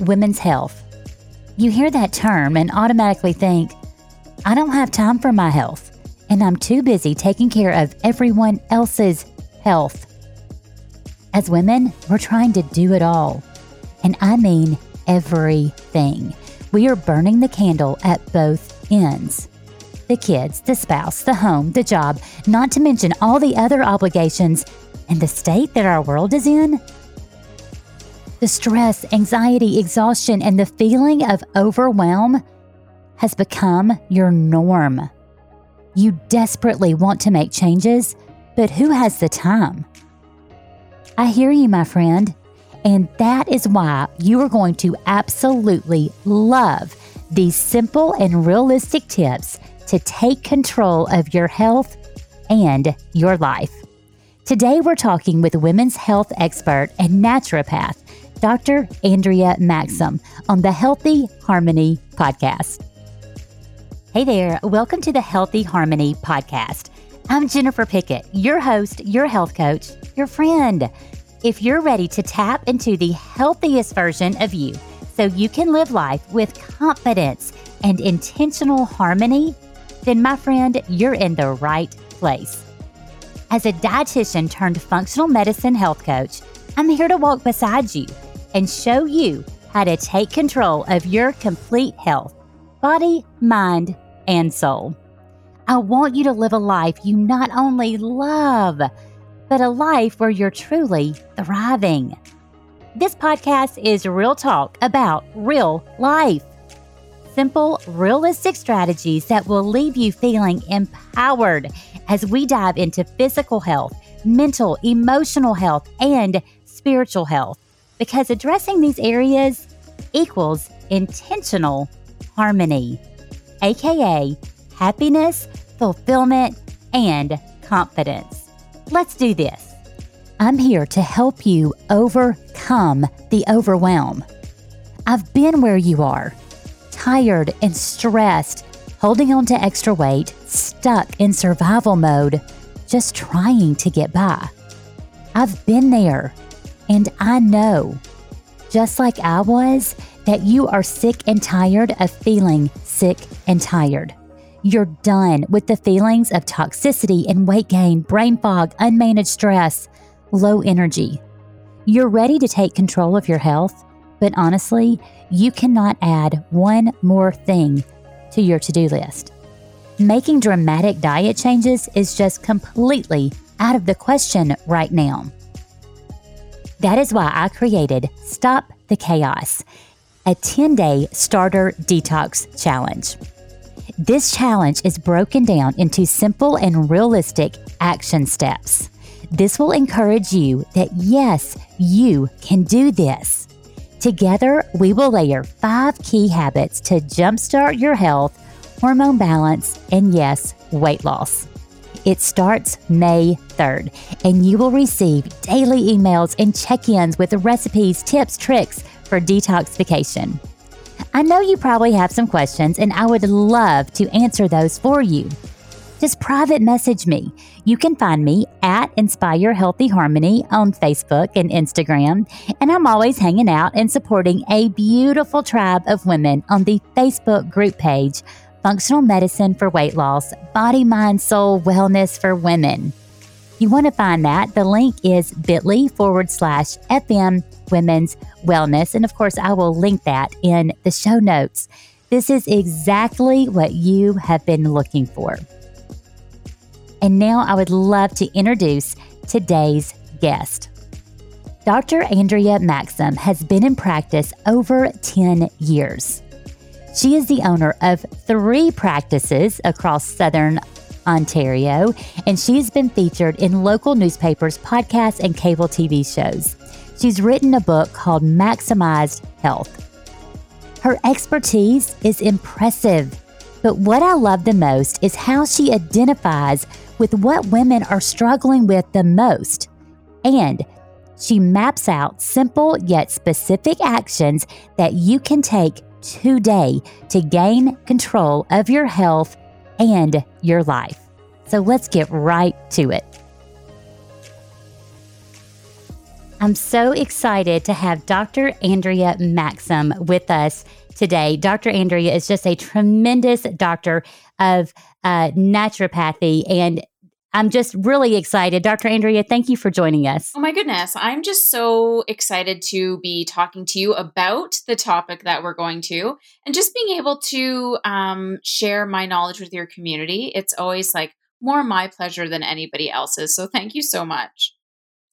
women's health. You hear that term and automatically think, I don't have time for my health, and I'm too busy taking care of everyone else's health. As women, we're trying to do it all. And I mean everything. We are burning the candle at both ends the kids, the spouse, the home, the job, not to mention all the other obligations and the state that our world is in. The stress, anxiety, exhaustion, and the feeling of overwhelm has become your norm. You desperately want to make changes, but who has the time? I hear you, my friend, and that is why you are going to absolutely love these simple and realistic tips to take control of your health and your life. Today, we're talking with women's health expert and naturopath, Dr. Andrea Maxim, on the Healthy Harmony podcast. Hey there, welcome to the Healthy Harmony podcast. I'm Jennifer Pickett, your host, your health coach, your friend. If you're ready to tap into the healthiest version of you so you can live life with confidence and intentional harmony, then my friend, you're in the right place. As a dietitian turned functional medicine health coach, I'm here to walk beside you and show you how to take control of your complete health body, mind, and soul. I want you to live a life you not only love, but a life where you're truly thriving. This podcast is real talk about real life. Simple, realistic strategies that will leave you feeling empowered as we dive into physical health, mental, emotional health, and spiritual health. Because addressing these areas equals intentional harmony, aka happiness, fulfillment, and confidence. Let's do this. I'm here to help you overcome the overwhelm. I've been where you are, tired and stressed, holding on to extra weight, stuck in survival mode, just trying to get by. I've been there, and I know, just like I was, that you are sick and tired of feeling sick and tired. You're done with the feelings of toxicity and weight gain, brain fog, unmanaged stress, low energy. You're ready to take control of your health, but honestly, you cannot add one more thing to your to do list. Making dramatic diet changes is just completely out of the question right now. That is why I created Stop the Chaos a 10 day starter detox challenge. This challenge is broken down into simple and realistic action steps. This will encourage you that yes, you can do this. Together, we will layer five key habits to jumpstart your health, hormone balance, and yes, weight loss. It starts May 3rd, and you will receive daily emails and check ins with recipes, tips, tricks, for detoxification. I know you probably have some questions, and I would love to answer those for you. Just private message me. You can find me at Inspire Healthy Harmony on Facebook and Instagram, and I'm always hanging out and supporting a beautiful tribe of women on the Facebook group page Functional Medicine for Weight Loss, Body, Mind, Soul Wellness for Women. You want to find that? The link is bit.ly forward slash FM Women's Wellness. And of course, I will link that in the show notes. This is exactly what you have been looking for. And now I would love to introduce today's guest. Dr. Andrea Maxim has been in practice over 10 years. She is the owner of three practices across Southern Ontario, and she has been featured in local newspapers, podcasts, and cable TV shows. She's written a book called Maximized Health. Her expertise is impressive, but what I love the most is how she identifies with what women are struggling with the most. And she maps out simple yet specific actions that you can take today to gain control of your health and your life. So let's get right to it. I'm so excited to have Dr. Andrea Maxim with us today. Dr. Andrea is just a tremendous doctor of uh, naturopathy and I'm just really excited. Dr. Andrea, thank you for joining us. Oh my goodness. I'm just so excited to be talking to you about the topic that we're going to and just being able to um, share my knowledge with your community. It's always like more my pleasure than anybody else's. So thank you so much.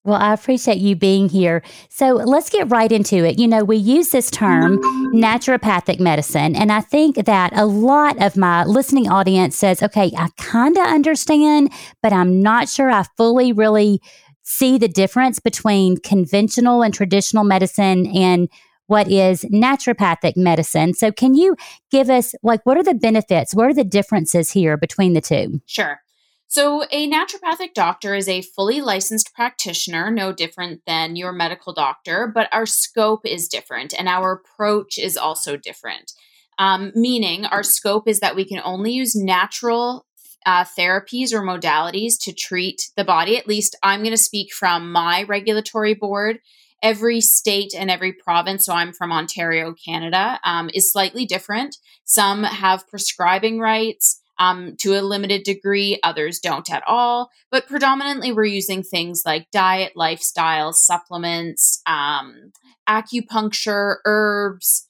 Well, I appreciate you being here. So let's get right into it. You know, we use this term naturopathic medicine, and I think that a lot of my listening audience says, okay, I kind of understand, but I'm not sure I fully really see the difference between conventional and traditional medicine and what is naturopathic medicine. So, can you give us, like, what are the benefits? What are the differences here between the two? Sure. So, a naturopathic doctor is a fully licensed practitioner, no different than your medical doctor, but our scope is different and our approach is also different. Um, meaning, our scope is that we can only use natural uh, therapies or modalities to treat the body. At least, I'm going to speak from my regulatory board. Every state and every province, so I'm from Ontario, Canada, um, is slightly different. Some have prescribing rights um, to a limited degree, others don't at all. But predominantly, we're using things like diet, lifestyle, supplements, um, acupuncture, herbs,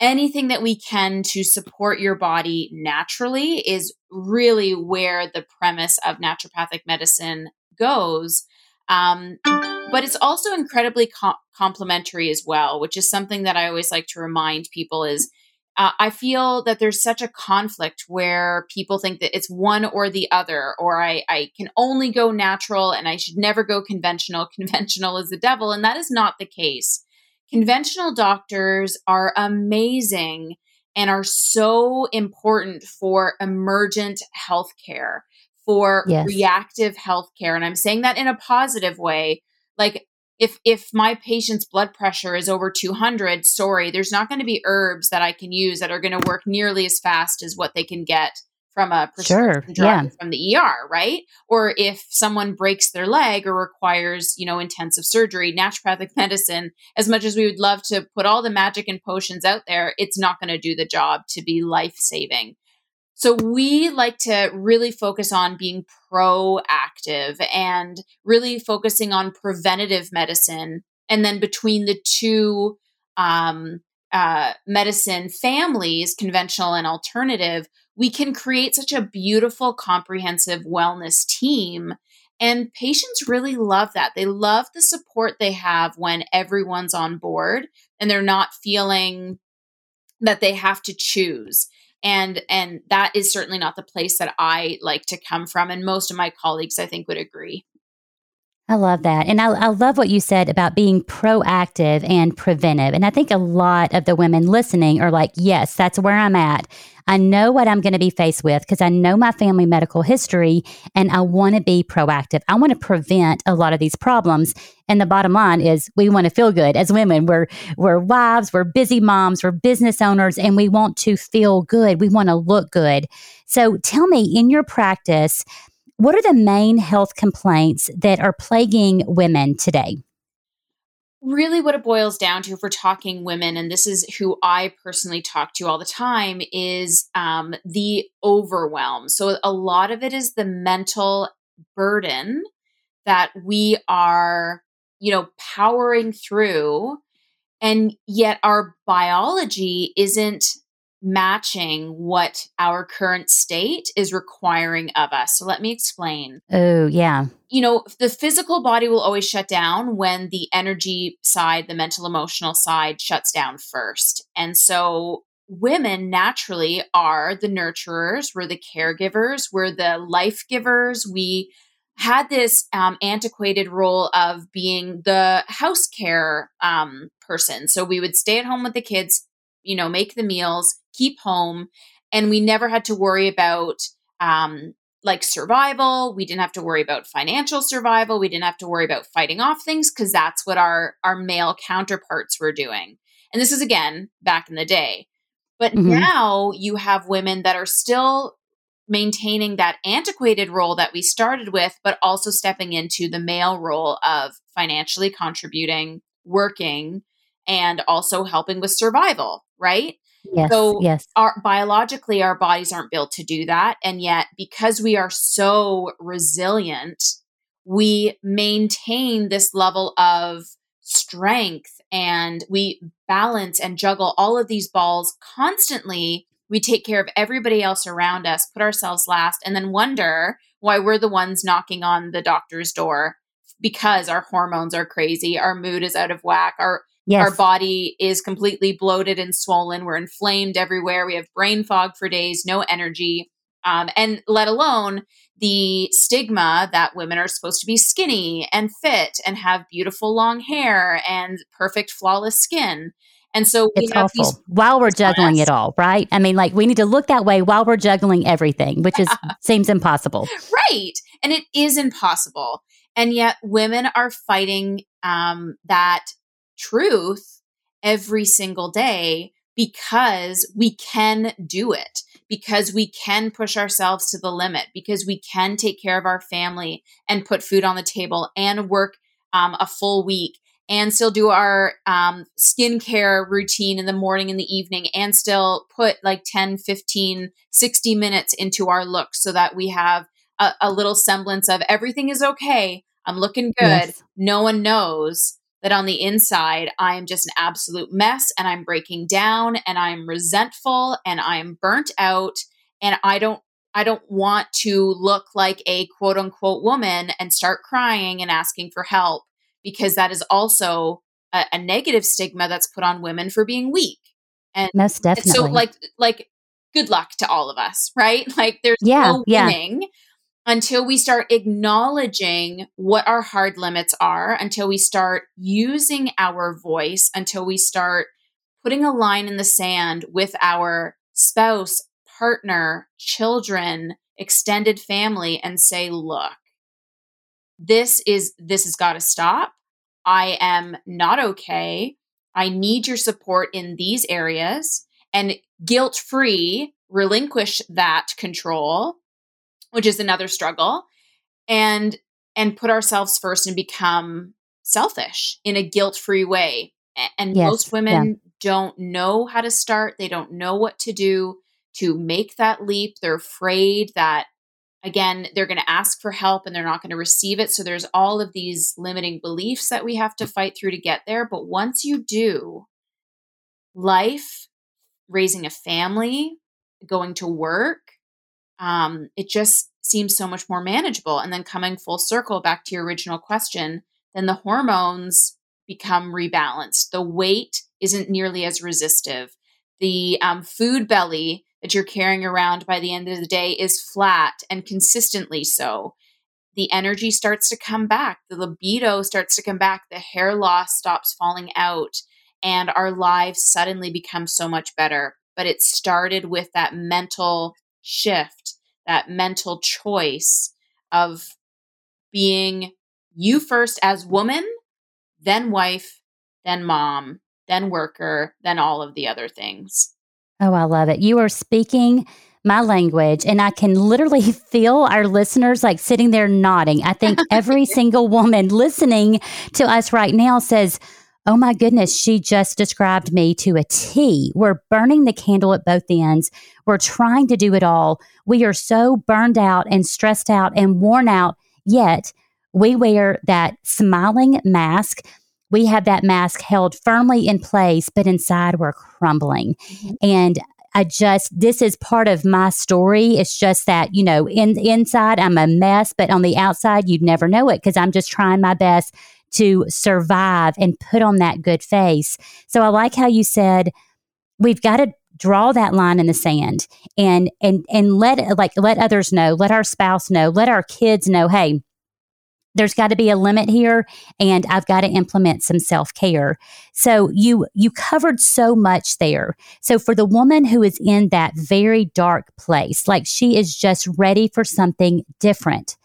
anything that we can to support your body naturally is really where the premise of naturopathic medicine goes. Um, but it's also incredibly com- complementary as well, which is something that I always like to remind people is uh, I feel that there's such a conflict where people think that it's one or the other, or I, I can only go natural and I should never go conventional. Conventional is the devil. And that is not the case. Conventional doctors are amazing and are so important for emergent healthcare, for yes. reactive healthcare. And I'm saying that in a positive way. Like if if my patient's blood pressure is over 200 sorry there's not going to be herbs that i can use that are going to work nearly as fast as what they can get from a prescription sure, drug yeah. from the ER, right? Or if someone breaks their leg or requires, you know, intensive surgery, naturopathic medicine, as much as we would love to put all the magic and potions out there, it's not going to do the job to be life-saving. So we like to really focus on being proactive and really focusing on preventative medicine. And then between the two um, uh, medicine families, conventional and alternative, we can create such a beautiful, comprehensive wellness team. And patients really love that. They love the support they have when everyone's on board and they're not feeling that they have to choose and and that is certainly not the place that i like to come from and most of my colleagues i think would agree I love that. And I, I, love what you said about being proactive and preventive. And I think a lot of the women listening are like, yes, that's where I'm at. I know what I'm going to be faced with because I know my family medical history and I want to be proactive. I want to prevent a lot of these problems. And the bottom line is we want to feel good as women. We're, we're wives, we're busy moms, we're business owners, and we want to feel good. We want to look good. So tell me in your practice, what are the main health complaints that are plaguing women today? Really, what it boils down to, if we're talking women, and this is who I personally talk to all the time, is um, the overwhelm. So, a lot of it is the mental burden that we are, you know, powering through. And yet, our biology isn't matching what our current state is requiring of us. So let me explain. Oh, yeah. You know, the physical body will always shut down when the energy side, the mental emotional side shuts down first. And so women naturally are the nurturers, we're the caregivers, we're the life givers. We had this um, antiquated role of being the house care um, person. So we would stay at home with the kids, you know, make the meals, keep home. And we never had to worry about um, like survival. We didn't have to worry about financial survival. We didn't have to worry about fighting off things because that's what our, our male counterparts were doing. And this is again back in the day. But mm-hmm. now you have women that are still maintaining that antiquated role that we started with, but also stepping into the male role of financially contributing, working, and also helping with survival, right? Yes. So yes. Our biologically our bodies aren't built to do that. And yet because we are so resilient, we maintain this level of strength and we balance and juggle all of these balls constantly. We take care of everybody else around us, put ourselves last, and then wonder why we're the ones knocking on the doctor's door because our hormones are crazy, our mood is out of whack, our Yes. Our body is completely bloated and swollen. We're inflamed everywhere. We have brain fog for days, no energy. Um, and let alone the stigma that women are supposed to be skinny and fit and have beautiful long hair and perfect, flawless skin. And so it's awful while we're juggling it all, right? I mean, like we need to look that way while we're juggling everything, which is seems impossible. Right. And it is impossible. And yet women are fighting um, that truth every single day because we can do it, because we can push ourselves to the limit, because we can take care of our family and put food on the table and work um, a full week and still do our um, skincare routine in the morning and the evening and still put like 10, 15, 60 minutes into our look so that we have a, a little semblance of everything is okay. I'm looking good. Yes. No one knows that on the inside, I am just an absolute mess and I'm breaking down and I'm resentful and I'm burnt out and I don't I don't want to look like a quote unquote woman and start crying and asking for help because that is also a, a negative stigma that's put on women for being weak. And most definitely. so like like good luck to all of us, right? Like there's yeah, no winning. Yeah until we start acknowledging what our hard limits are, until we start using our voice, until we start putting a line in the sand with our spouse, partner, children, extended family and say, look, this is this has got to stop. I am not okay. I need your support in these areas and guilt free relinquish that control which is another struggle and and put ourselves first and become selfish in a guilt-free way. And yes, most women yeah. don't know how to start. They don't know what to do to make that leap. They're afraid that again they're going to ask for help and they're not going to receive it. So there's all of these limiting beliefs that we have to fight through to get there. But once you do life raising a family going to work um, it just seems so much more manageable. And then coming full circle back to your original question, then the hormones become rebalanced. The weight isn't nearly as resistive. The um, food belly that you're carrying around by the end of the day is flat and consistently so. The energy starts to come back, the libido starts to come back, the hair loss stops falling out, and our lives suddenly become so much better. But it started with that mental shift, that mental choice of being you first as woman, then wife, then mom, then worker, then all of the other things. Oh, I love it. You are speaking my language, and I can literally feel our listeners like sitting there nodding. I think every single woman listening to us right now says, Oh my goodness, she just described me to a T. We're burning the candle at both ends. We're trying to do it all. We are so burned out and stressed out and worn out, yet we wear that smiling mask. We have that mask held firmly in place, but inside we're crumbling. Mm-hmm. And I just this is part of my story. It's just that, you know, in inside I'm a mess, but on the outside you'd never know it because I'm just trying my best to survive and put on that good face. So I like how you said we've got to draw that line in the sand and and and let like let others know, let our spouse know, let our kids know, hey, there's got to be a limit here and I've got to implement some self-care. So you you covered so much there. So for the woman who is in that very dark place, like she is just ready for something different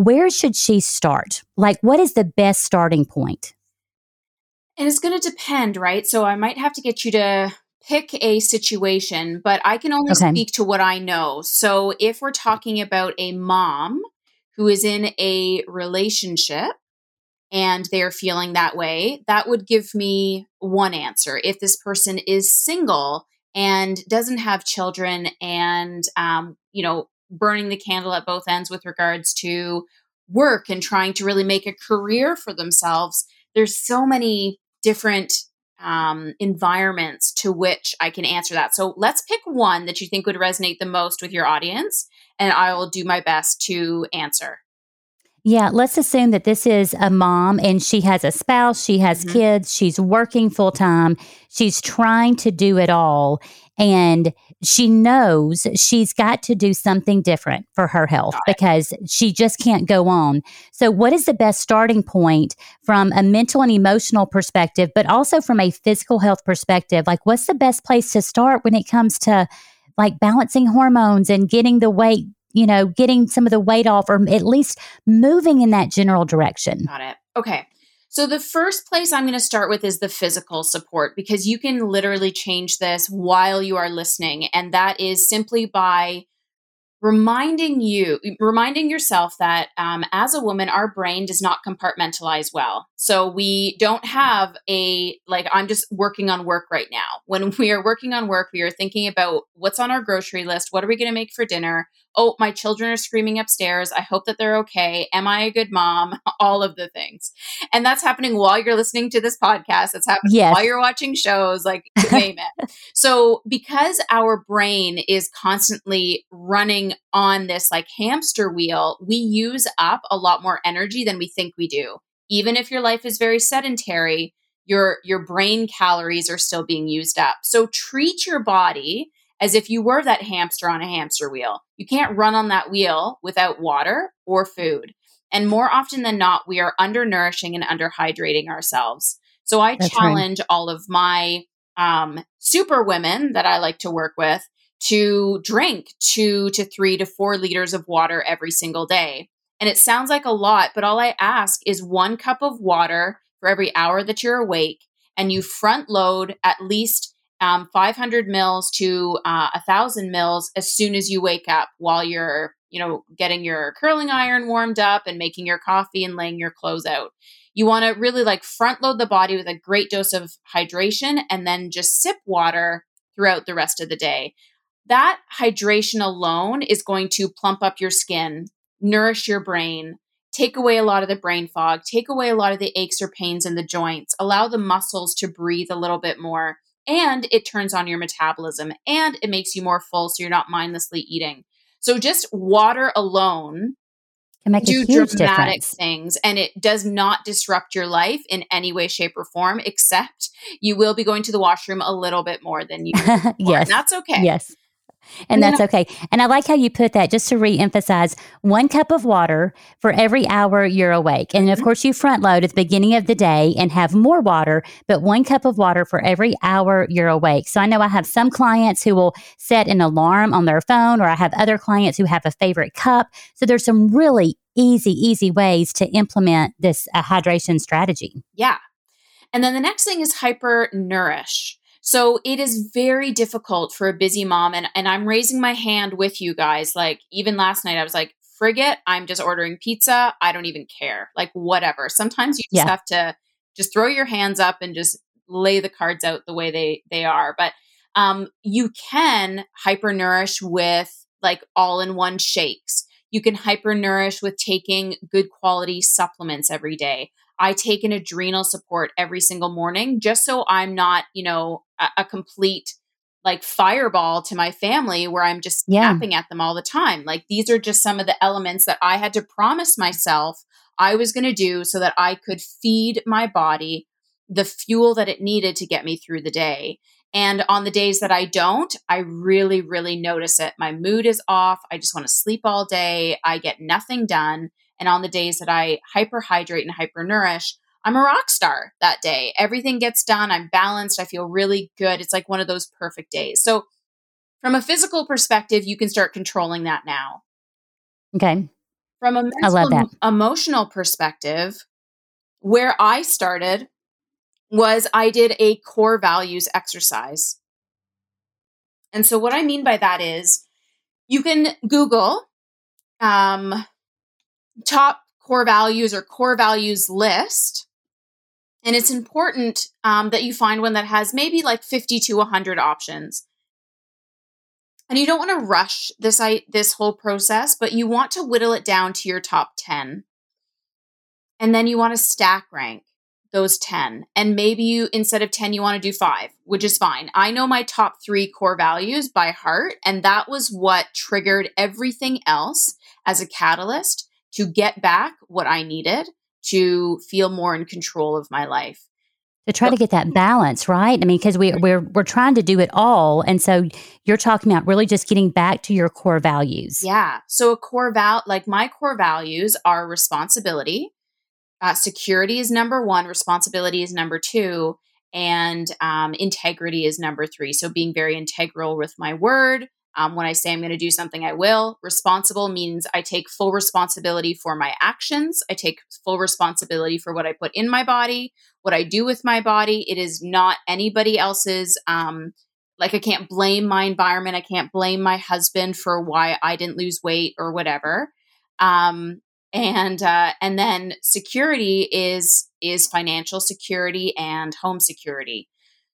where should she start? Like, what is the best starting point? And it's going to depend, right? So I might have to get you to pick a situation, but I can only Okay. speak to what I know. So if we're talking about a mom who is in a relationship and they're feeling that way, that would give me one answer. If this person is single and doesn't have children and, um, you know, burning the candle at both ends with regards to work and trying to really make a career for themselves, there's so many different um, environments to which I can answer that. So let's pick one that you think would resonate the most with your audience, and I will do my best to answer. Yeah, let's assume that this is a mom and she has a spouse, she has Mhm. kids, she's working full time, she's trying to do it all, and she knows she's got to do something different for her health because she just can't go on. So, what is the best starting point from a mental and emotional perspective, but also from a physical health perspective? Like, what's the best place to start when it comes to like balancing hormones and getting the weight? You know, getting some of the weight off, or at least moving in that general direction. Got it. Okay. So the first place I'm going to start with is the physical support because you can literally change this while you are listening. And that is simply by reminding you, reminding yourself that um, as a woman, our brain does not compartmentalize well. So we don't have a, like, I'm just working on work right now. When we are working on work, we are thinking about what's on our grocery list. What are we going to make for dinner? Oh, my children are screaming upstairs. I hope that they're okay. Am I a good mom? All of the things. And that's happening while you're listening to this podcast. It's happening Yes. while you're watching shows, like you name it. So, because our brain is constantly running on this like hamster wheel, we use up a lot more energy than we think we do. Even if your life is very sedentary, your your brain calories are still being used up. So treat your body as if you were that hamster on a hamster wheel. You can't run on that wheel without water or food. And more often than not, we are undernourishing and underhydrating ourselves. So I That's right. challenge all of my um, super women that I like to work with to drink two to three to four liters of water every single day. And it sounds like a lot, but all I ask is one cup of water for every hour that you're awake, and you front load at least um, 500 mils to uh, 1,000 mils as soon as you wake up while you're, you know, getting your curling iron warmed up and making your coffee and laying your clothes out. You want to really like front load the body with a great dose of hydration and then just sip water throughout the rest of the day. That hydration alone is going to plump up your skin, nourish your brain, take away a lot of the brain fog, take away a lot of the aches or pains in the joints, allow the muscles to breathe a little bit more, and it turns on your metabolism and it makes you more full so you're not mindlessly eating. So just water alone Can make a do huge dramatic difference. things and it does not disrupt your life in any way shape or form except you will be going to the washroom a little bit more than you yes. that's okay Yes. And that's okay. And I like how you put that just to re-emphasize one cup of water for every hour you're awake. And of Mhm. course you front load at the beginning of the day and have more water, but one cup of water for every hour you're awake. So I know I have some clients who will set an alarm on their phone or I have other clients who have a favorite cup. So there's some really easy, easy ways to implement this uh, hydration strategy. Yeah. And then the next thing is hyper nourish. So it is very difficult for a busy mom. And, and I'm raising my hand with you guys. Like, even last night, I was like, frigate, I'm just ordering pizza. I don't even care. Like, whatever. Sometimes you just Yeah. have to just throw your hands up and just lay the cards out the way they, they are. But um, you can hyper nourish with like all in one shakes. You can hyper nourish with taking good quality supplements every day. I take an adrenal support every single morning just so I'm not, you know, a, a complete like fireball to my family where I'm just Yeah. snapping at them all the time. Like these are just some of the elements that I had to promise myself I was going to do so that I could feed my body the fuel that it needed to get me through the day. And on the days that I don't, I really, really notice it. My mood is off. I just want to sleep all day. I get nothing done. And on the days that I hyperhydrate and hypernourish, I'm a rock star that day. Everything gets done. I'm balanced. I feel really good. It's like one of those perfect days. So, from a physical perspective, you can start controlling that now. Okay. From a I love mental, emotional perspective, where I started was I did a core values exercise. And so, what I mean by that is you can Google um, top core values or core values list. And it's important um, that you find one that has maybe like 50 to 100 options. And you don't want to rush this I, this whole process, but you want to whittle it down to your top 10. And then you want to stack rank those 10. And maybe you, instead of 10, you want to do five, which is fine. I know my top three core values by heart. And that was what triggered everything else as a catalyst to get back what I needed to feel more in control of my life. To try to get that balance, right? I mean, because we, we're we're trying to do it all, and so you're talking about really just getting back to your core values. Yeah. So a core val, like my core values, are responsibility, uh, security is number one, responsibility is number two, and um, integrity is number three. So being very integral with my word. Um, when I say I'm going to do something, I will. Responsible means I take full responsibility for my actions. I take full responsibility for what I put in my body, what I do with my body. It is not anybody else's. Um, like I can't blame my environment. I can't blame my husband for why I didn't lose weight or whatever. Um, and uh, and then security is is financial security and home security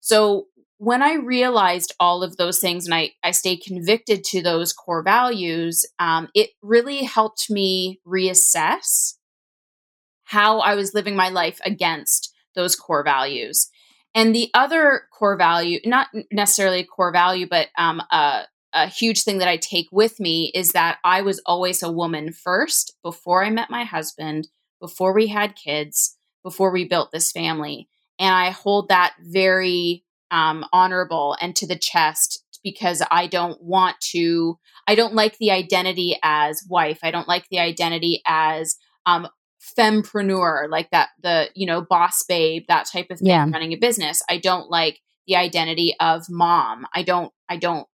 so when i realized all of those things and i i stayed convicted to those core values um, it really helped me reassess how i was living my life against those core values and the other core value not necessarily a core value but um, a, a huge thing that I take with me is that I was always a woman first before I met my husband, before we had kids, before we built this family. And I hold that very um, honorable and to the chest because I don't want to, I don't like the identity as wife. I don't like the identity as um, fempreneur, like that, the, you know, boss babe, that type of thing, yeah. running a business. I don't like the identity of mom. I don't, I don't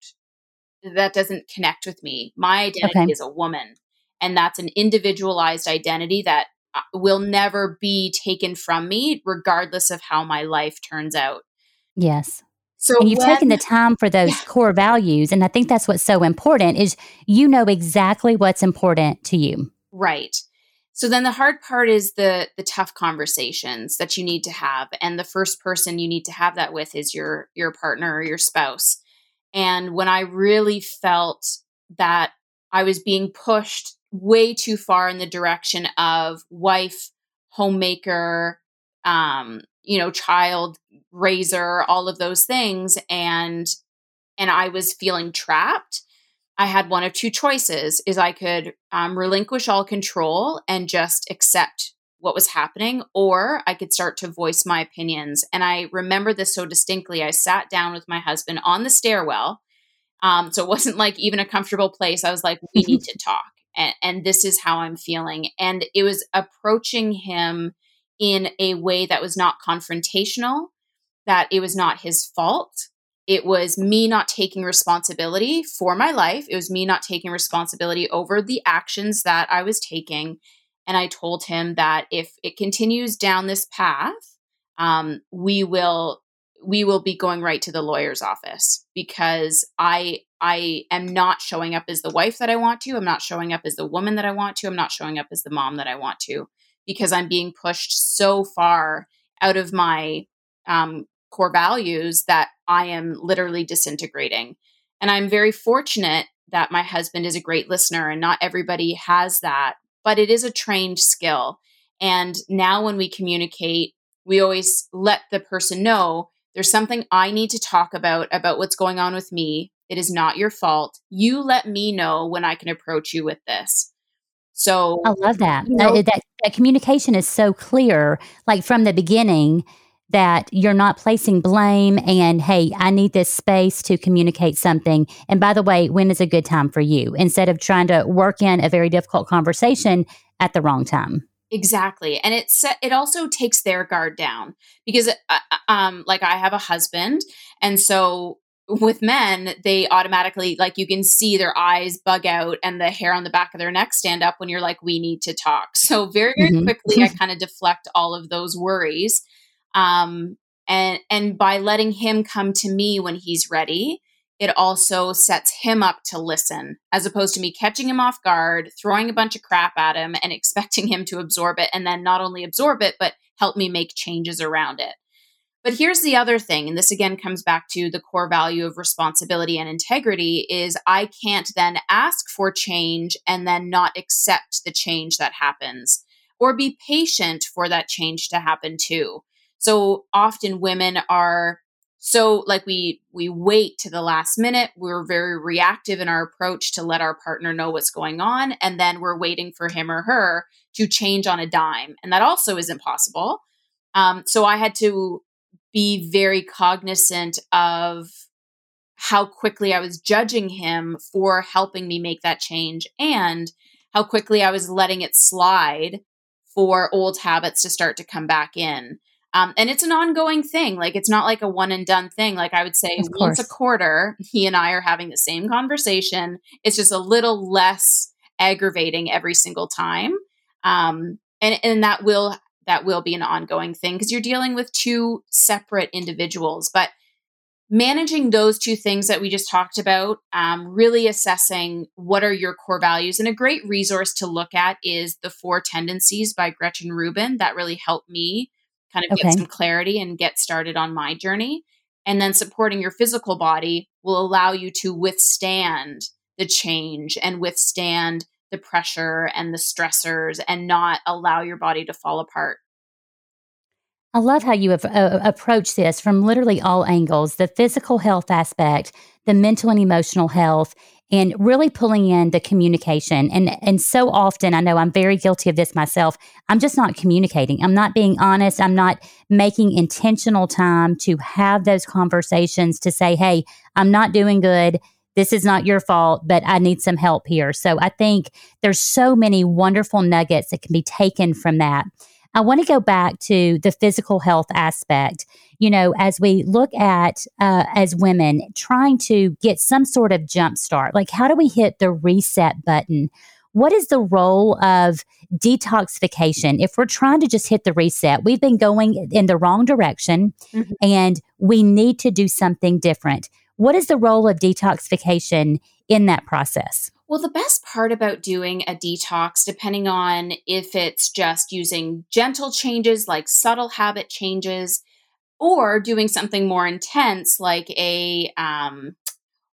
that doesn't connect with me. My identity okay. is a woman, and that's an individualized identity that uh, will never be taken from me, regardless of how my life turns out. Yes. So and you've when, taken the time for those yeah. core values, and I think that's what's so important is you know exactly what's important to you. Right. So then the hard part is the the tough conversations that you need to have, and the first person you need to have that with is your your partner or your spouse. And when I really felt that I was being pushed way too far in the direction of wife, homemaker, um, you know, child raiser, all of those things, and and I was feeling trapped. I had one of two choices: is I could um, relinquish all control and just accept what was happening, or I could start to voice my opinions. And I remember this so distinctly. I sat down with my husband on the stairwell. Um, so it wasn't like even a comfortable place. I was like, we need to talk. And, and this is how I'm feeling. And it was approaching him in a way that was not confrontational, that it was not his fault. It was me not taking responsibility for my life. It was me not taking responsibility over the actions that I was taking. And I told him that if it continues down this path, um, we will we will be going right to the lawyer's office because I I am not showing up as the wife that I want to. I'm not showing up as the woman that I want to. I'm not showing up as the mom that I want to because I'm being pushed so far out of my um, core values that I am literally disintegrating. And I'm very fortunate that my husband is a great listener and not everybody has that but it is a trained skill. And now when we communicate, we always let the person know there's something I need to talk about, about what's going on with me. It is not your fault. You let me know when I can approach you with this. So I love that. You know, that, that, that communication is so clear, like from the beginning that you're not placing blame and hey i need this space to communicate something. And by the way when is a good time for you? Instead of trying to work in a very difficult conversation at the wrong time. Exactly. And it it also takes their guard down because uh, uh, um like i have a husband and so with men they automatically like you can see their eyes bug out and the hair on the back of their neck stand up when you're like we need to talk. So very very mm-hmm. quickly i kind of deflect all of those worries um, and and by letting him come to me when he's ready it also sets him up to listen as opposed to me catching him off guard, throwing a bunch of crap at him and expecting him to absorb it and then not only absorb it, but help me make changes around it. But here's the other thing, and this again comes back to the core value of responsibility and integrity is I can't then ask for change and then not accept the change that happens or be patient for that change to happen too. So often women are so like we we wait to the last minute we're very reactive in our approach to let our partner know what's going on and then we're waiting for him or her to change on a dime and that also isn't possible um, so i had to be very cognizant of how quickly I was judging him for helping me make that change and how quickly I was letting it slide for old habits to start to come back in. Um, and it's an ongoing thing. Like it's not like a one and done thing. Like I would say once a quarter, he and I are having the same conversation. It's just a little less aggravating every single time. Um, and, and that will that will be an ongoing thing because you're dealing with two separate individuals. But managing those two things that we just talked about, um, really assessing what are your core values. And a great resource to look at is The Four Tendencies by Gretchen Rubin. That really helped me kind of okay. get some clarity and get started on my journey. And then supporting your physical body will allow you to withstand the change and withstand the pressure and the stressors and not allow your body to fall apart. I love how you have uh, approached this from literally all angles the physical health aspect, the mental and emotional health, and really pulling in the communication. And, and so often, I know I'm very guilty of this myself. I'm just not communicating. I'm not being honest. I'm not making intentional time to have those conversations to say, hey, I'm not doing good this is not your fault, but I need some help here. So I think there's so many wonderful nuggets that can be taken from that. I want to go back to the physical health aspect. You know, as we look at uh, as women trying to get some sort of jump start, like how do we hit the reset button? What is the role of detoxification? If we're trying to just hit the reset, we've been going in the wrong direction mm-hmm. and we need to do something different. What is the role of detoxification in that process? Well, the best part about doing a detox, depending on if it's just using gentle changes like subtle habit changes, or doing something more intense like a um,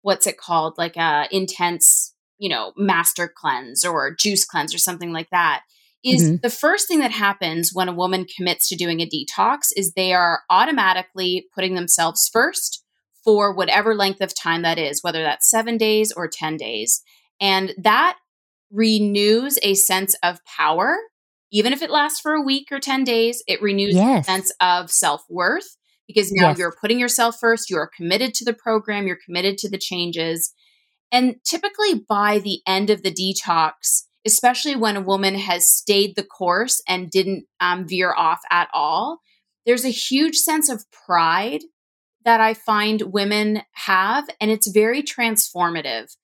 what's it called, like a intense, you know, master cleanse or juice cleanse or something like that, is mm-hmm. the first thing that happens when a woman commits to doing a detox is they are automatically putting themselves first for whatever length of time that is, whether that's seven days or 10 days. And that renews a sense of power. Even if it lasts for a week or 10 days, it renews yes. a sense of self worth because now yes. you're putting yourself first. You are committed to the program, you're committed to the changes. And typically by the end of the detox, especially when a woman has stayed the course and didn't um, veer off at all, there's a huge sense of pride that I find women have, and it's very transformative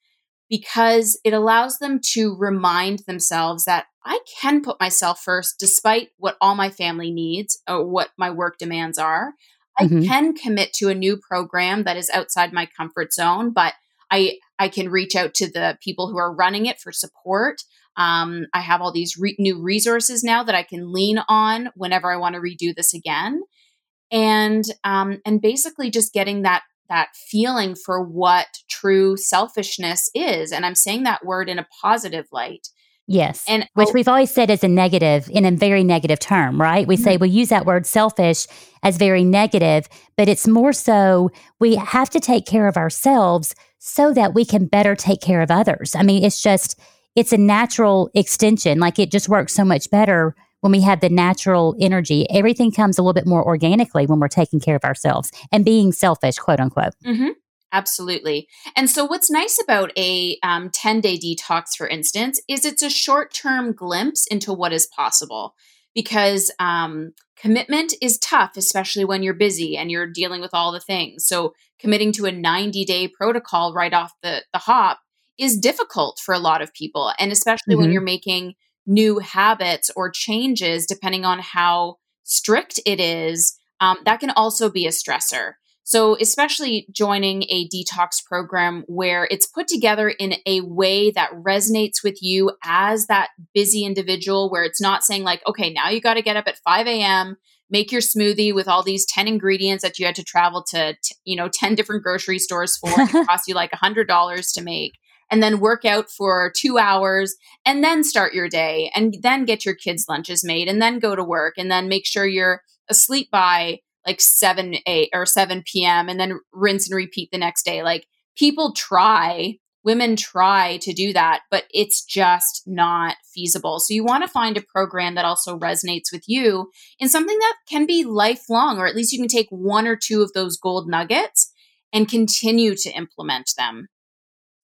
because it allows them to remind themselves that I can put myself first despite what all my family needs or what my work demands are. Mm-hmm. I can commit to a new program that is outside my comfort zone, but I I can reach out to the people who are running it for support. Um, I have all these re- new resources now that I can lean on whenever I want to redo this again and um, and basically just getting that that feeling for what true selfishness is and i'm saying that word in a positive light. Yes and which we've always said is a negative in a very negative term right? We mm-hmm. say we use that word selfish as very negative but it's more so we have to take care of ourselves so that we can better take care of others. I mean it's just it's a natural extension like it just works so much better when we have the natural energy, everything comes a little bit more organically when we're taking care of ourselves and being selfish, quote unquote. Mm-hmm. Absolutely. And so, what's nice about a um, 10 day detox, for instance, is it's a short term glimpse into what is possible because um, commitment is tough, especially when you're busy and you're dealing with all the things. So, committing to a 90 day protocol right off the, the hop is difficult for a lot of people. And especially mm-hmm. when you're making new habits or changes depending on how strict it is um, that can also be a stressor So, especially joining a detox program where it's put together in a way that resonates with you as that busy individual, where it's not saying, like, okay, now you got to get up at 5 a.m., make your smoothie with all these 10 ingredients that you had to travel to, t- you know, 10 different grocery stores for. it cost you like $100 to make. And then work out for two hours and then start your day and then get your kids' lunches made and then go to work and then make sure you're asleep by like 7 8 or 7 p.m and then rinse and repeat the next day. Like people try women try to do that but it's just not feasible. So you want to find a program that also resonates with you in something that can be lifelong or at least you can take one or two of those gold nuggets and continue to implement them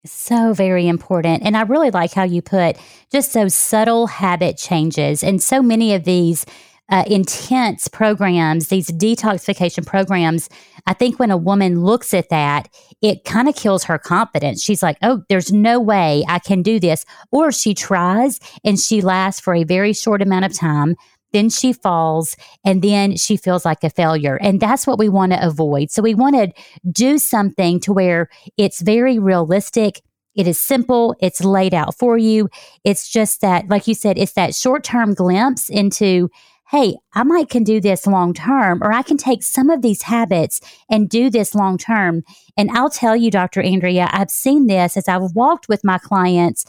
so very important. And I really like how you put just those subtle habit changes. And so many of these uh, intense programs, these detoxification programs, I think when a woman looks at that, it kind of kills her confidence. She's like, oh, there's no way I can do this. Or she tries and she lasts for a very short amount of time. Then she falls and then she feels like a failure. And that's what we want to avoid. So we want to do something to where it's very realistic. It is simple. It's laid out for you. It's just that, like you said, it's that short term glimpse into hey, I might can do this long term, or I can take some of these habits and do this long term. And I'll tell you, Dr. Andrea, I've seen this as I've walked with my clients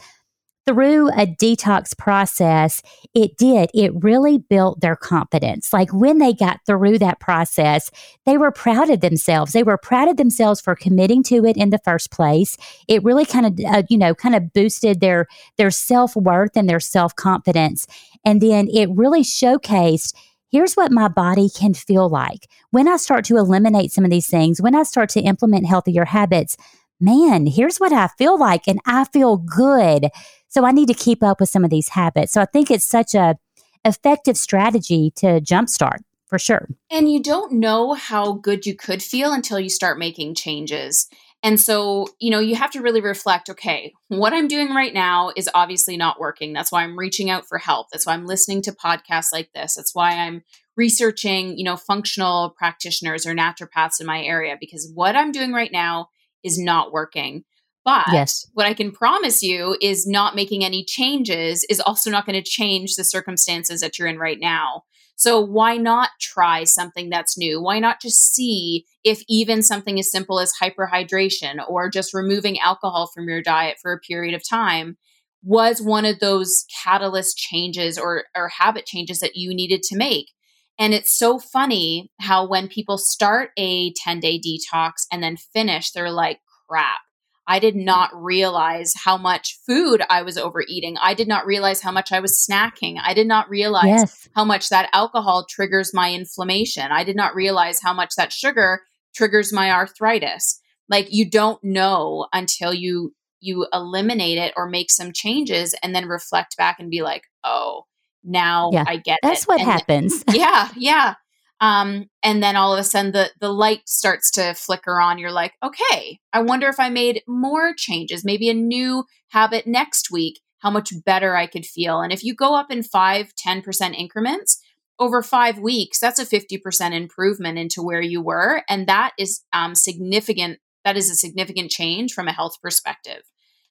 through a detox process, it did. It really built their confidence. Like when they got through that process, they were proud of themselves. They were proud of themselves for committing to it in the first place. It really kind of, uh, you know, kind of boosted their their self worth and their self confidence. And then it really showcased here's what my body can feel like when I start to eliminate some of these things. When I start to implement healthier habits. Man, here's what I feel like, and I feel good. So I need to keep up with some of these habits. So I think it's such a effective strategy to jumpstart for sure. And you don't know how good you could feel until you start making changes. And so, you know, you have to really reflect okay, what I'm doing right now is obviously not working. That's why I'm reaching out for help. That's why I'm listening to podcasts like this. That's why I'm researching, you know, functional practitioners or naturopaths in my area because what I'm doing right now is not working. But yes. what I can promise you is not making any changes is also not going to change the circumstances that you're in right now. So why not try something that's new? Why not just see if even something as simple as hyperhydration or just removing alcohol from your diet for a period of time was one of those catalyst changes or, or habit changes that you needed to make? And it's so funny how when people start a 10 day detox and then finish, they're like, crap, I did not realize how much food I was overeating. I did not realize how much I was snacking. I did not realize yes. how much that alcohol triggers my inflammation. I did not realize how much that sugar triggers my arthritis. Like you don't know until you you eliminate it or make some changes and then reflect back and be like, "Oh, now yeah, I get that's it." That's what and happens. yeah, yeah. Um, and then all of a sudden the the light starts to flicker on. You're like, okay, I wonder if I made more changes, maybe a new habit next week, how much better I could feel. And if you go up in five, 10% increments over five weeks, that's a 50% improvement into where you were. And that is um, significant. That is a significant change from a health perspective.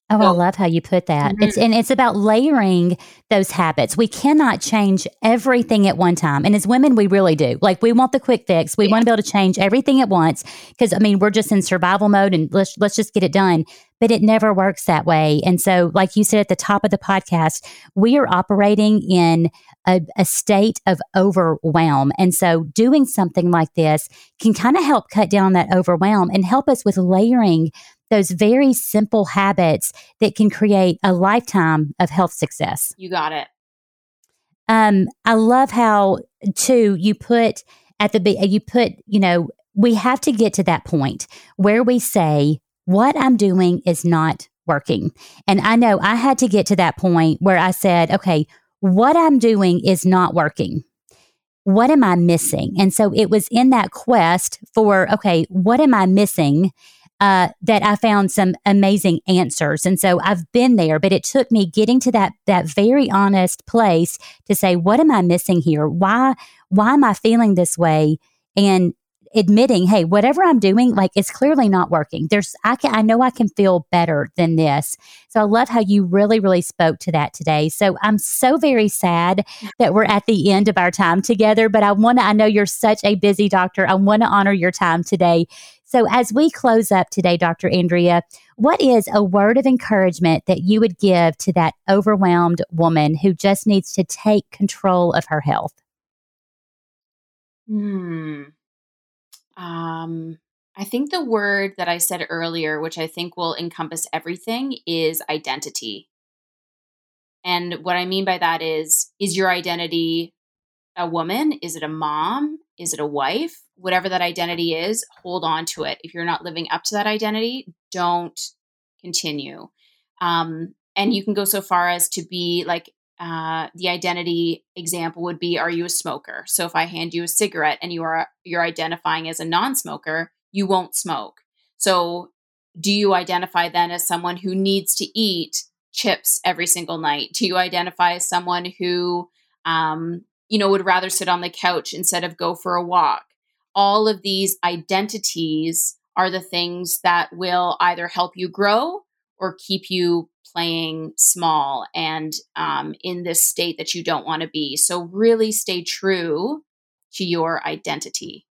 Oh, I love how you put that. Mm-hmm. It's and it's about layering those habits. We cannot change everything at one time. And as women, we really do. Like we want the quick fix. We yeah. want to be able to change everything at once because I mean, we're just in survival mode and let's let's just get it done. But it never works that way. And so, like you said at the top of the podcast, we are operating in a, a state of overwhelm. And so doing something like this can kind of help cut down that overwhelm and help us with layering those very simple habits that can create a lifetime of health success. You got it. Um, I love how too you put at the you put you know we have to get to that point where we say what I'm doing is not working, and I know I had to get to that point where I said, okay, what I'm doing is not working. What am I missing? And so it was in that quest for, okay, what am I missing? Uh, that I found some amazing answers. And so I've been there, but it took me getting to that that very honest place to say, what am I missing here? Why why am I feeling this way? And admitting, hey, whatever I'm doing, like it's clearly not working. There's, I can, I know I can feel better than this. So I love how you really, really spoke to that today. So I'm so very sad that we're at the end of our time together, but I want to, I know you're such a busy doctor. I want to honor your time today. So as we close up today, Dr. Andrea, what is a word of encouragement that you would give to that overwhelmed woman who just needs to take control of her health? Hmm. Um, I think the word that I said earlier, which I think will encompass everything, is identity. And what I mean by that is is your identity a woman? Is it a mom? Is it a wife? Whatever that identity is, hold on to it. If you're not living up to that identity, don't continue. Um, and you can go so far as to be like uh, the identity example would be: Are you a smoker? So if I hand you a cigarette and you are you're identifying as a non-smoker, you won't smoke. So do you identify then as someone who needs to eat chips every single night? Do you identify as someone who um, you know would rather sit on the couch instead of go for a walk? All of these identities are the things that will either help you grow or keep you playing small and um, in this state that you don't want to be. So, really stay true to your identity.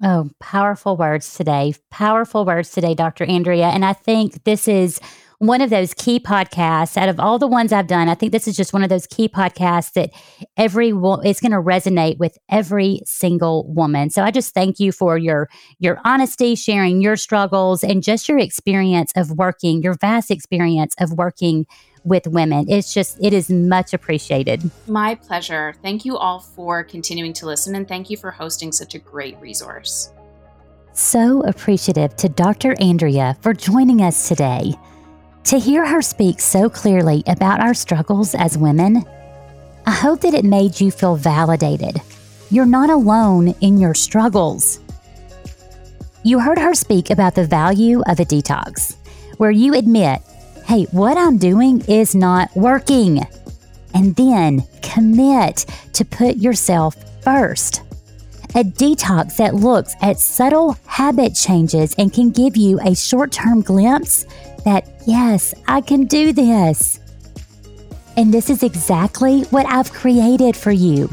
Oh, powerful words today. Powerful words today, Dr. Andrea. And I think this is one of those key podcasts out of all the ones I've done. I think this is just one of those key podcasts that every is going to resonate with every single woman. So I just thank you for your your honesty, sharing your struggles, and just your experience of working, your vast experience of working with women. It's just, it is much appreciated. My pleasure. Thank you all for continuing to listen, and thank you for hosting such a great resource. So appreciative to Dr. Andrea for joining us today. To hear her speak so clearly about our struggles as women, I hope that it made you feel validated. You're not alone in your struggles. You heard her speak about the value of a detox, where you admit, hey, what I'm doing is not working. And then commit to put yourself first. A detox that looks at subtle habit changes and can give you a short term glimpse that, yes, I can do this. And this is exactly what I've created for you.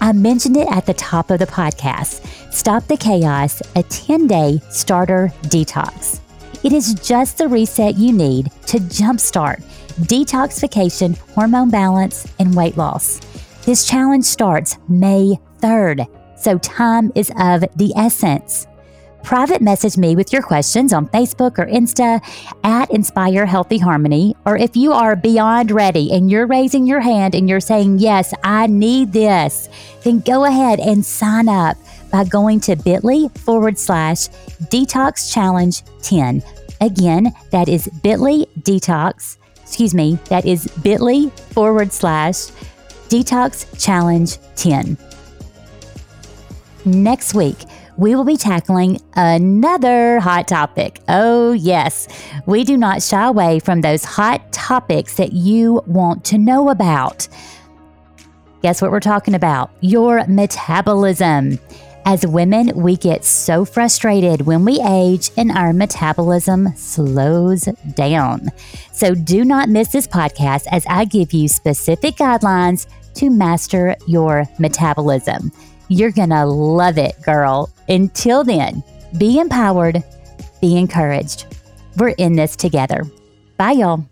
I mentioned it at the top of the podcast Stop the Chaos, a 10 day starter detox. It is just the reset you need to jumpstart detoxification, hormone balance, and weight loss. This challenge starts May 3rd, so time is of the essence private message me with your questions on Facebook or Insta at Inspire Healthy Harmony. Or if you are beyond ready and you're raising your hand and you're saying, Yes, I need this, then go ahead and sign up by going to bit.ly forward slash detox challenge 10. Again, that is bit.ly detox, excuse me, that is bit.ly forward slash detox challenge 10. Next week, we will be tackling another hot topic. Oh, yes, we do not shy away from those hot topics that you want to know about. Guess what we're talking about? Your metabolism. As women, we get so frustrated when we age and our metabolism slows down. So do not miss this podcast as I give you specific guidelines to master your metabolism. You're going to love it, girl. Until then, be empowered, be encouraged. We're in this together. Bye, y'all.